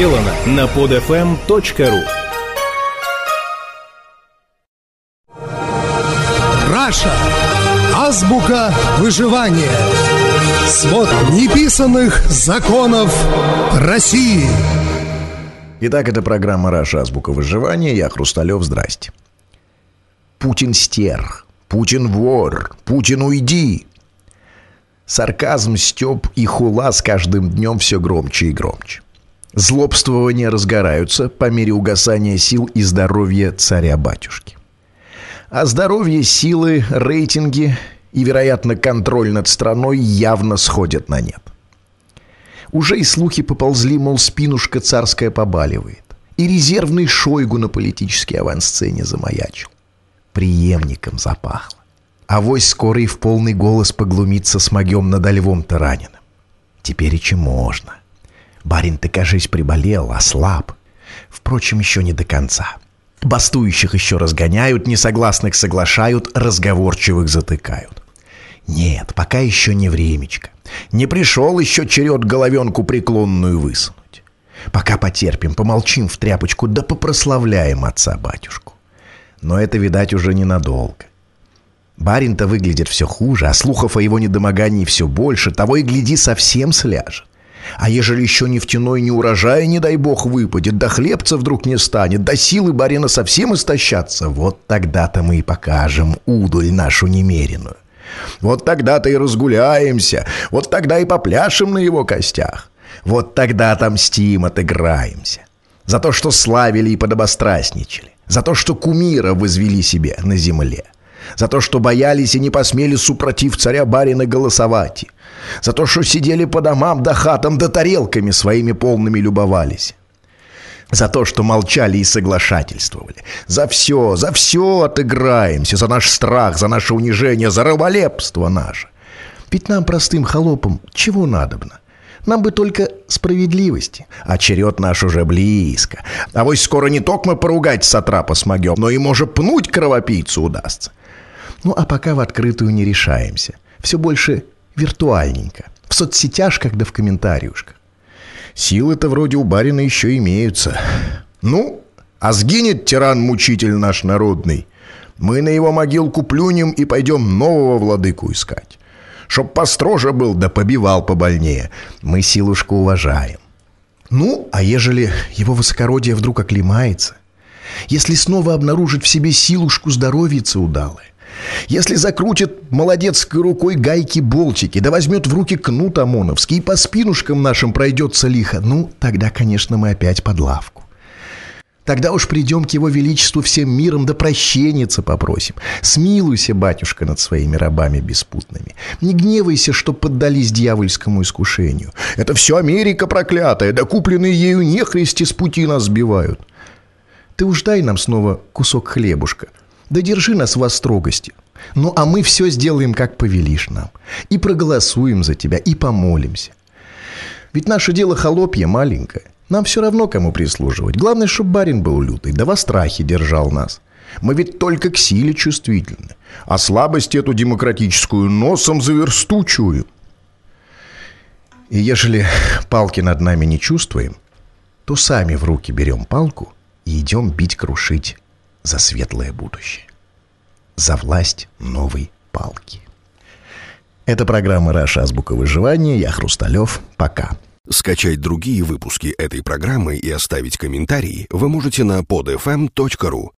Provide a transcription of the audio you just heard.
сделано на podfm.ru Раша. Азбука выживания. Свод неписанных законов России. Итак, это программа «Раша. Азбука выживания». Я Хрусталев. Здрасте. Путин стер. Путин вор. Путин уйди. Сарказм, стёб и хула с каждым днем все громче и громче. Злобствования разгораются по мере угасания сил и здоровья царя-батюшки. А здоровье, силы, рейтинги и, вероятно, контроль над страной явно сходят на нет. Уже и слухи поползли, мол, спинушка царская побаливает. И резервный Шойгу на политической авансцене замаячил. Приемником запахло. А вось скоро и в полный голос поглумиться с могем над львом-то раненым. Теперь и чем можно. Барин-то, кажись, приболел, ослаб. Впрочем, еще не до конца. Бастующих еще разгоняют, несогласных соглашают, разговорчивых затыкают. Нет, пока еще не времечко. Не пришел еще черед головенку преклонную высунуть. Пока потерпим, помолчим в тряпочку, да попрославляем отца-батюшку. Но это, видать, уже ненадолго. Барин-то выглядит все хуже, а слухов о его недомогании все больше, того и гляди совсем сляжет. А ежели еще нефтяной не урожай, не дай бог, выпадет, да хлебца вдруг не станет, да силы барина совсем истощатся, вот тогда-то мы и покажем удуль нашу немеренную. Вот тогда-то и разгуляемся, вот тогда и попляшем на его костях. Вот тогда отомстим, отыграемся. За то, что славили и подобострастничали. За то, что кумира возвели себе на земле. За то, что боялись и не посмели супротив царя-барина голосовать. За то, что сидели по домам да хатам да тарелками своими полными любовались. За то, что молчали и соглашательствовали. За все, за все отыграемся. За наш страх, за наше унижение, за раболепство наше. Ведь нам, простым холопам, чего надобно? Нам бы только справедливости. А черед наш уже близко. А вось скоро не только мы поругать сатрапа смогем, но и, может, пнуть кровопийцу удастся. Ну, а пока в открытую не решаемся. Все больше виртуальненько. В соцсетяшках да в комментариушках. Силы-то вроде у барина еще имеются. Ну, а сгинет тиран-мучитель наш народный. Мы на его могилку плюнем и пойдем нового владыку искать. Чтоб построже был, да побивал побольнее. Мы силушку уважаем. Ну, а ежели его высокородие вдруг оклемается, если снова обнаружит в себе силушку здоровьица удалое, если закрутит молодецкой рукой гайки-болтики, да возьмет в руки кнут ОМОНовский и по спинушкам нашим пройдется лихо, ну, тогда, конечно, мы опять под лавку. Тогда уж придем к его величеству всем миром, да прощениться попросим. Смилуйся, батюшка, над своими рабами беспутными. Не гневайся, что поддались дьявольскому искушению. Это все Америка проклятая, да купленные ею нехристи с пути нас сбивают. Ты уж дай нам снова кусок хлебушка — да держи нас во строгости. Ну, а мы все сделаем, как повелишь нам. И проголосуем за тебя, и помолимся. Ведь наше дело холопье маленькое. Нам все равно, кому прислуживать. Главное, чтобы барин был лютый, да во страхе держал нас. Мы ведь только к силе чувствительны. А слабость эту демократическую носом заверстучую. И ежели палки над нами не чувствуем, то сами в руки берем палку и идем бить-крушить за светлое будущее. За власть новой палки. Это программа «Раша. Азбука выживания». Я Хрусталев. Пока. Скачать другие выпуски этой программы и оставить комментарии вы можете на podfm.ru.